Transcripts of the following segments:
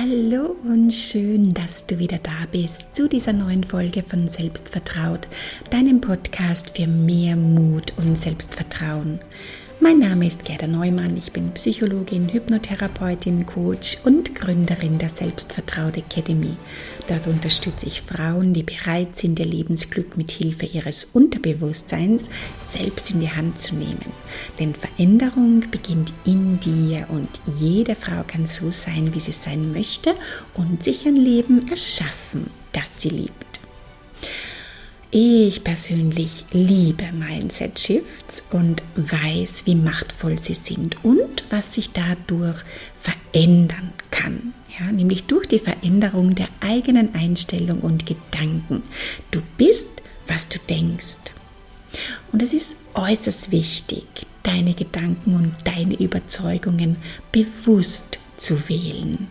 Hallo und schön, dass du wieder da bist zu dieser neuen Folge von Selbstvertraut, deinem Podcast für mehr Mut und Selbstvertrauen. Mein Name ist Gerda Neumann, ich bin Psychologin, Hypnotherapeutin, Coach und Gründerin der Selbstvertraut Academy. Dort unterstütze ich Frauen, die bereit sind, ihr Lebensglück mit Hilfe ihres Unterbewusstseins selbst in die Hand zu nehmen. Denn Veränderung beginnt in dir und jede Frau kann so sein, wie sie sein möchte und sich ein Leben erschaffen, das sie liebt. Ich persönlich liebe Mindset Shifts und weiß, wie machtvoll sie sind und was sich dadurch verändern kann. Ja, nämlich durch die Veränderung der eigenen Einstellung und Gedanken. Du bist, was du denkst. Und es ist äußerst wichtig, deine Gedanken und deine Überzeugungen bewusst zu wählen.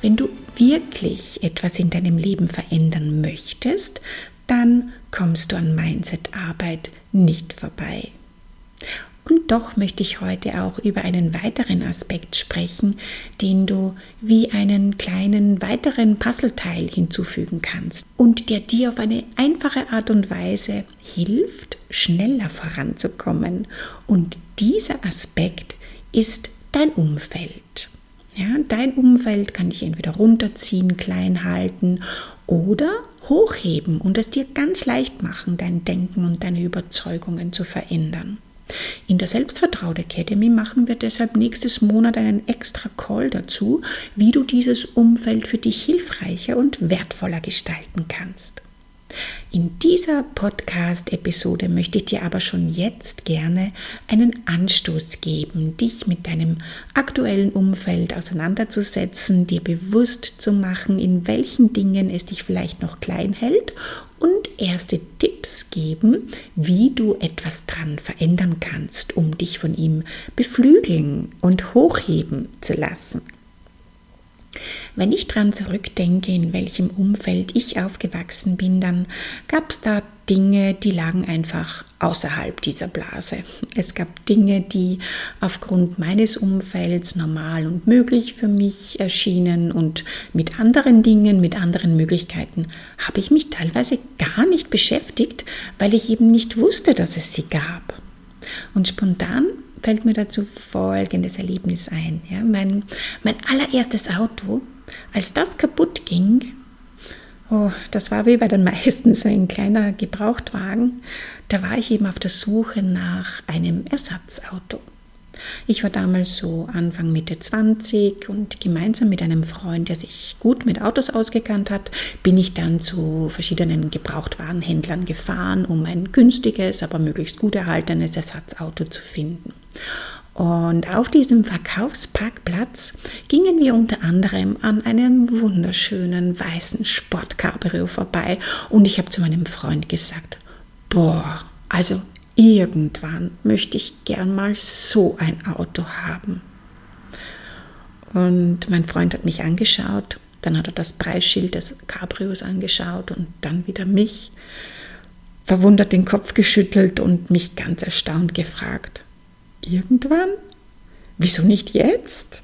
Wenn du wirklich etwas in deinem Leben verändern möchtest, dann kommst du an Mindset-Arbeit nicht vorbei. Und doch möchte ich heute auch über einen weiteren Aspekt sprechen, den du wie einen kleinen weiteren Puzzleteil hinzufügen kannst und der dir auf eine einfache Art und Weise hilft, schneller voranzukommen. Und dieser Aspekt ist dein Umfeld. Ja, dein Umfeld kann dich entweder runterziehen, klein halten oder hochheben und es dir ganz leicht machen, dein Denken und deine Überzeugungen zu verändern. In der Selbstvertraut Academy machen wir deshalb nächstes Monat einen extra Call dazu, wie du dieses Umfeld für dich hilfreicher und wertvoller gestalten kannst. In dieser Podcast-Episode möchte ich dir aber schon jetzt gerne einen Anstoß geben, dich mit deinem aktuellen Umfeld auseinanderzusetzen, dir bewusst zu machen, in welchen Dingen es dich vielleicht noch klein hält und erste Tipps geben, wie du etwas dran verändern kannst, um dich von ihm beflügeln und hochheben zu lassen. Wenn ich daran zurückdenke, in welchem Umfeld ich aufgewachsen bin, dann gab es da Dinge, die lagen einfach außerhalb dieser Blase. Es gab Dinge, die aufgrund meines Umfelds normal und möglich für mich erschienen und mit anderen Dingen, mit anderen Möglichkeiten habe ich mich teilweise gar nicht beschäftigt, weil ich eben nicht wusste, dass es sie gab. Und spontan fällt mir dazu folgendes Erlebnis ein. Ja, mein, mein allererstes Auto, als das kaputt ging, oh, das war wie bei den meisten so ein kleiner Gebrauchtwagen, da war ich eben auf der Suche nach einem Ersatzauto. Ich war damals so Anfang Mitte 20 und gemeinsam mit einem Freund, der sich gut mit Autos ausgekannt hat, bin ich dann zu verschiedenen Gebrauchtwarenhändlern gefahren, um ein günstiges, aber möglichst gut erhaltenes Ersatzauto zu finden. Und auf diesem Verkaufsparkplatz gingen wir unter anderem an einem wunderschönen weißen Sportcabrio vorbei und ich habe zu meinem Freund gesagt, boah, also irgendwann möchte ich gern mal so ein Auto haben. Und mein Freund hat mich angeschaut, dann hat er das Preisschild des Cabrios angeschaut und dann wieder mich, verwundert den Kopf geschüttelt und mich ganz erstaunt gefragt, irgendwann? Wieso nicht jetzt?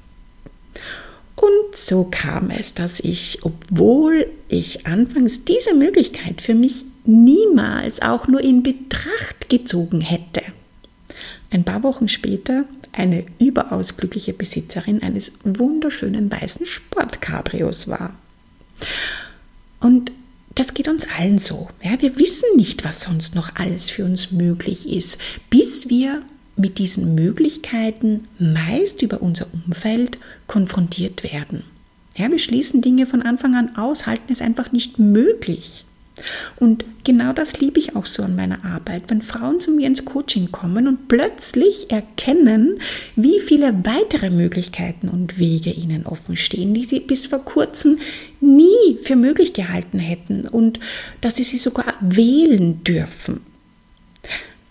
Und so kam es, dass ich, obwohl ich anfangs diese Möglichkeit für mich niemals auch nur in Betracht gezogen hätte. Ein paar Wochen später eine überaus glückliche Besitzerin eines wunderschönen weißen Sportcabrios war. Und das geht uns allen so. Ja, wir wissen nicht, was sonst noch alles für uns möglich ist, bis wir mit diesen Möglichkeiten meist über unser Umfeld konfrontiert werden. Ja, wir schließen Dinge von Anfang an aus, halten es einfach nicht möglich. Und genau das liebe ich auch so an meiner Arbeit, wenn Frauen zu mir ins Coaching kommen und plötzlich erkennen, wie viele weitere Möglichkeiten und Wege ihnen offen stehen, die sie bis vor kurzem nie für möglich gehalten hätten und dass sie sie sogar wählen dürfen.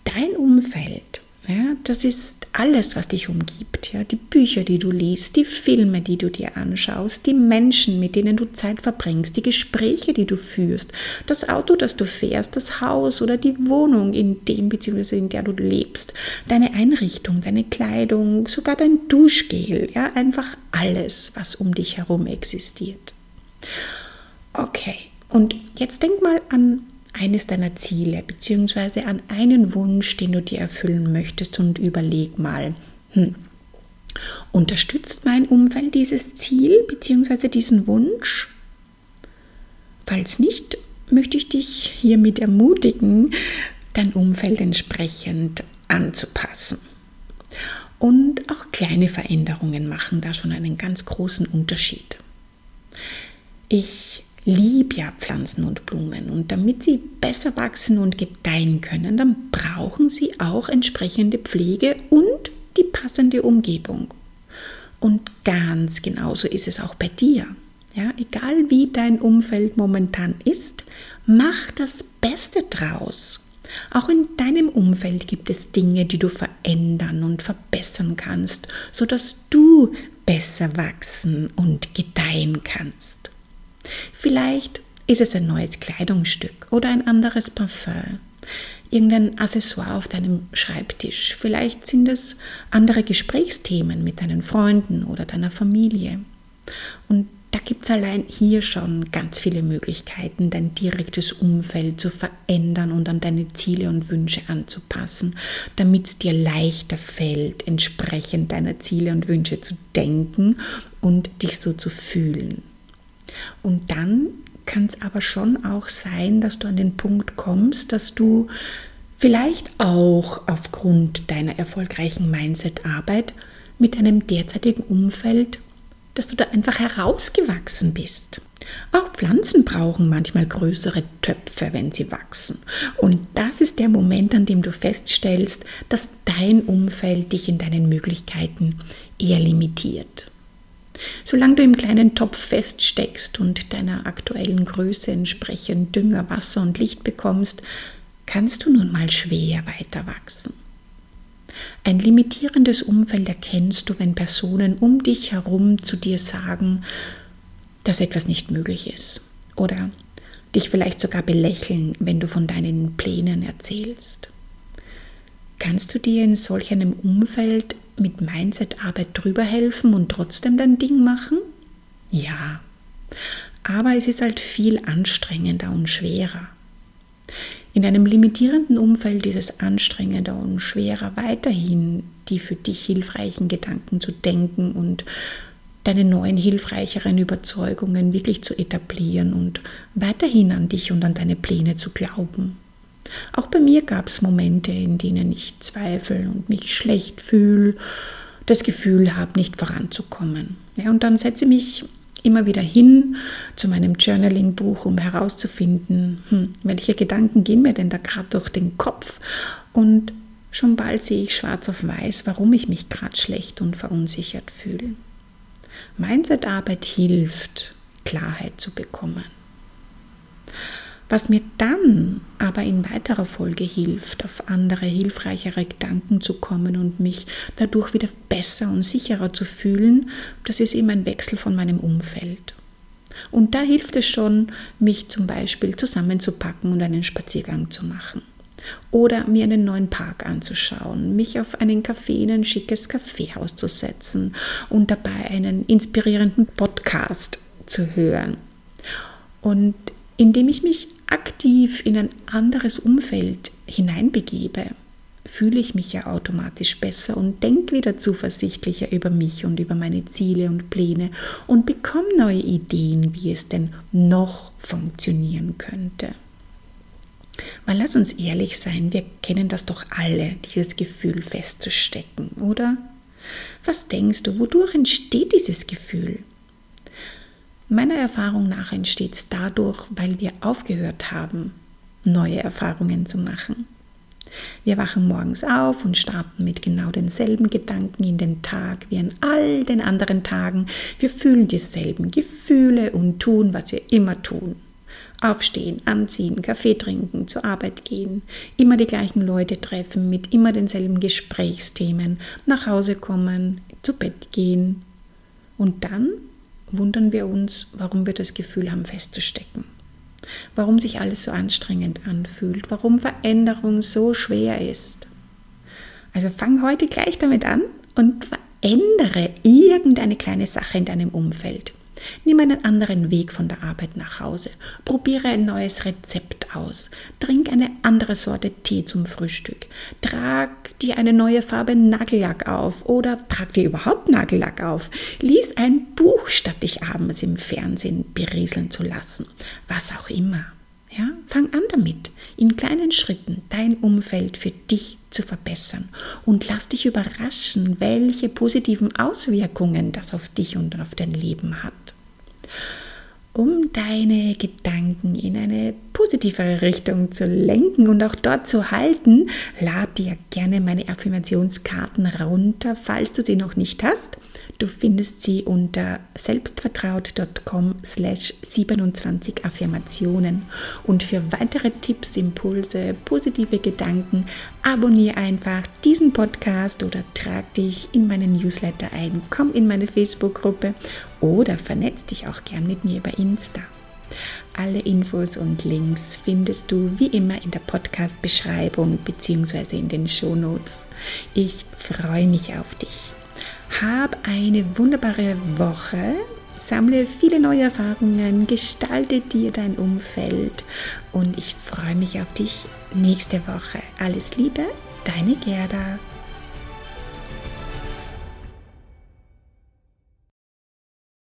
Dein Umfeld Ja, das ist alles, was dich umgibt. Ja, die Bücher, die du liest, die Filme, die du dir anschaust, die Menschen, mit denen du Zeit verbringst, die Gespräche, die du führst, das Auto, das du fährst, das Haus oder die Wohnung, in dem bzw. in der du lebst, deine Einrichtung, deine Kleidung, sogar dein Duschgel, ja, einfach alles, was um dich herum existiert. Okay, und jetzt denk mal an eines deiner Ziele beziehungsweise an einen Wunsch, den du dir erfüllen möchtest und überleg mal, hm, unterstützt mein Umfeld dieses Ziel beziehungsweise diesen Wunsch? Falls nicht, möchte ich dich hiermit ermutigen, dein Umfeld entsprechend anzupassen. Und auch kleine Veränderungen machen da schon einen ganz großen Unterschied. Ich liebe ja Pflanzen und Blumen und damit sie besser wachsen und gedeihen können, dann brauchen sie auch entsprechende Pflege und die passende Umgebung. Und ganz genauso ist es auch bei dir. Ja, egal wie dein Umfeld momentan ist, mach das Beste draus. Auch in deinem Umfeld gibt es Dinge, die du verändern und verbessern kannst, sodass du besser wachsen und gedeihen kannst. Vielleicht ist es ein neues Kleidungsstück oder ein anderes Parfum, irgendein Accessoire auf deinem Schreibtisch. Vielleicht sind es andere Gesprächsthemen mit deinen Freunden oder deiner Familie. Und da gibt es allein hier schon ganz viele Möglichkeiten, dein direktes Umfeld zu verändern und an deine Ziele und Wünsche anzupassen, damit es dir leichter fällt, entsprechend deiner Ziele und Wünsche zu denken und dich so zu fühlen. Und dann kann es aber schon auch sein, dass du an den Punkt kommst, dass du vielleicht auch aufgrund deiner erfolgreichen Mindset-Arbeit mit deinem derzeitigen Umfeld, dass du da einfach herausgewachsen bist. Auch Pflanzen brauchen manchmal größere Töpfe, wenn sie wachsen. Und das ist der Moment, an dem du feststellst, dass dein Umfeld dich in deinen Möglichkeiten eher limitiert. Solange du im kleinen Topf feststeckst und deiner aktuellen Größe entsprechend Dünger, Wasser und Licht bekommst, kannst du nun mal schwer weiter wachsen. Ein limitierendes Umfeld erkennst du, wenn Personen um dich herum zu dir sagen, dass etwas nicht möglich ist oder dich vielleicht sogar belächeln, wenn du von deinen Plänen erzählst. Kannst du dir in solch einem Umfeld mit Mindset-Arbeit drüber helfen und trotzdem dein Ding machen? Ja, aber es ist halt viel anstrengender und schwerer. In einem limitierenden Umfeld ist es anstrengender und schwerer, weiterhin die für dich hilfreichen Gedanken zu denken und deine neuen hilfreicheren Überzeugungen wirklich zu etablieren und weiterhin an dich und an deine Pläne zu glauben. Auch bei mir gab es Momente, in denen ich zweifle und mich schlecht fühle, das Gefühl habe, nicht voranzukommen. Ja, und dann setze ich mich immer wieder hin zu meinem Journaling-Buch, um herauszufinden, hm, welche Gedanken gehen mir denn da gerade durch den Kopf. Und schon bald sehe ich schwarz auf weiß, warum ich mich gerade schlecht und verunsichert fühle. Mindset-Arbeit hilft, Klarheit zu bekommen. Was mir dann aber in weiterer Folge hilft, auf andere hilfreichere Gedanken zu kommen und mich dadurch wieder besser und sicherer zu fühlen, das ist eben ein Wechsel von meinem Umfeld. Und da hilft es schon, mich zum Beispiel zusammenzupacken und einen Spaziergang zu machen. Oder mir einen neuen Park anzuschauen, mich auf einen Café in ein schickes Kaffeehaus zu setzen und dabei einen inspirierenden Podcast zu hören. Und indem ich mich aktiv in ein anderes Umfeld hineinbegebe, fühle ich mich ja automatisch besser und denke wieder zuversichtlicher über mich und über meine Ziele und Pläne und bekomme neue Ideen, wie es denn noch funktionieren könnte. Weil lass uns ehrlich sein, wir kennen das doch alle, dieses Gefühl festzustecken, oder? Was denkst du, wodurch entsteht dieses Gefühl? Meiner Erfahrung nach entsteht es dadurch, weil wir aufgehört haben, neue Erfahrungen zu machen. Wir wachen morgens auf und starten mit genau denselben Gedanken in den Tag wie an all den anderen Tagen. Wir fühlen dieselben Gefühle und tun, was wir immer tun. Aufstehen, anziehen, Kaffee trinken, zur Arbeit gehen, immer die gleichen Leute treffen mit immer denselben Gesprächsthemen, nach Hause kommen, zu Bett gehen. Und dann wundern wir uns, warum wir das Gefühl haben, festzustecken. Warum sich alles so anstrengend anfühlt, warum Veränderung so schwer ist. Also fang heute gleich damit an und verändere irgendeine kleine Sache in deinem Umfeld. Nimm einen anderen Weg von der Arbeit nach Hause. Probiere ein neues Rezept aus. Trink eine andere Sorte Tee zum Frühstück. Trag dir eine neue Farbe Nagellack auf oder trag dir überhaupt Nagellack auf. Lies ein Buch, statt dich abends im Fernsehen berieseln zu lassen. Was auch immer. Ja, fang an damit, in kleinen Schritten dein Umfeld für dich zu verbessern und lass dich überraschen, welche positiven Auswirkungen das auf dich und auf dein Leben hat. Um deine Gedanken in eine positivere Richtung zu lenken und auch dort zu halten, lad dir gerne meine Affirmationskarten runter, falls du sie noch nicht hast. Du findest sie unter selbstvertraut.com slash 27 Affirmationen. Und für weitere Tipps, Impulse, positive Gedanken, abonniere einfach diesen Podcast oder trag dich in meinen Newsletter ein. Komm in meine Facebook-Gruppe oder vernetz dich auch gern mit mir über Insta. Alle Infos und Links findest du wie immer in der Podcast-Beschreibung bzw. in den Shownotes. Ich freue mich auf dich. Hab eine wunderbare Woche. Sammle viele neue Erfahrungen, gestalte dir dein Umfeld und ich freue mich auf dich nächste Woche. Alles Liebe, deine Gerda.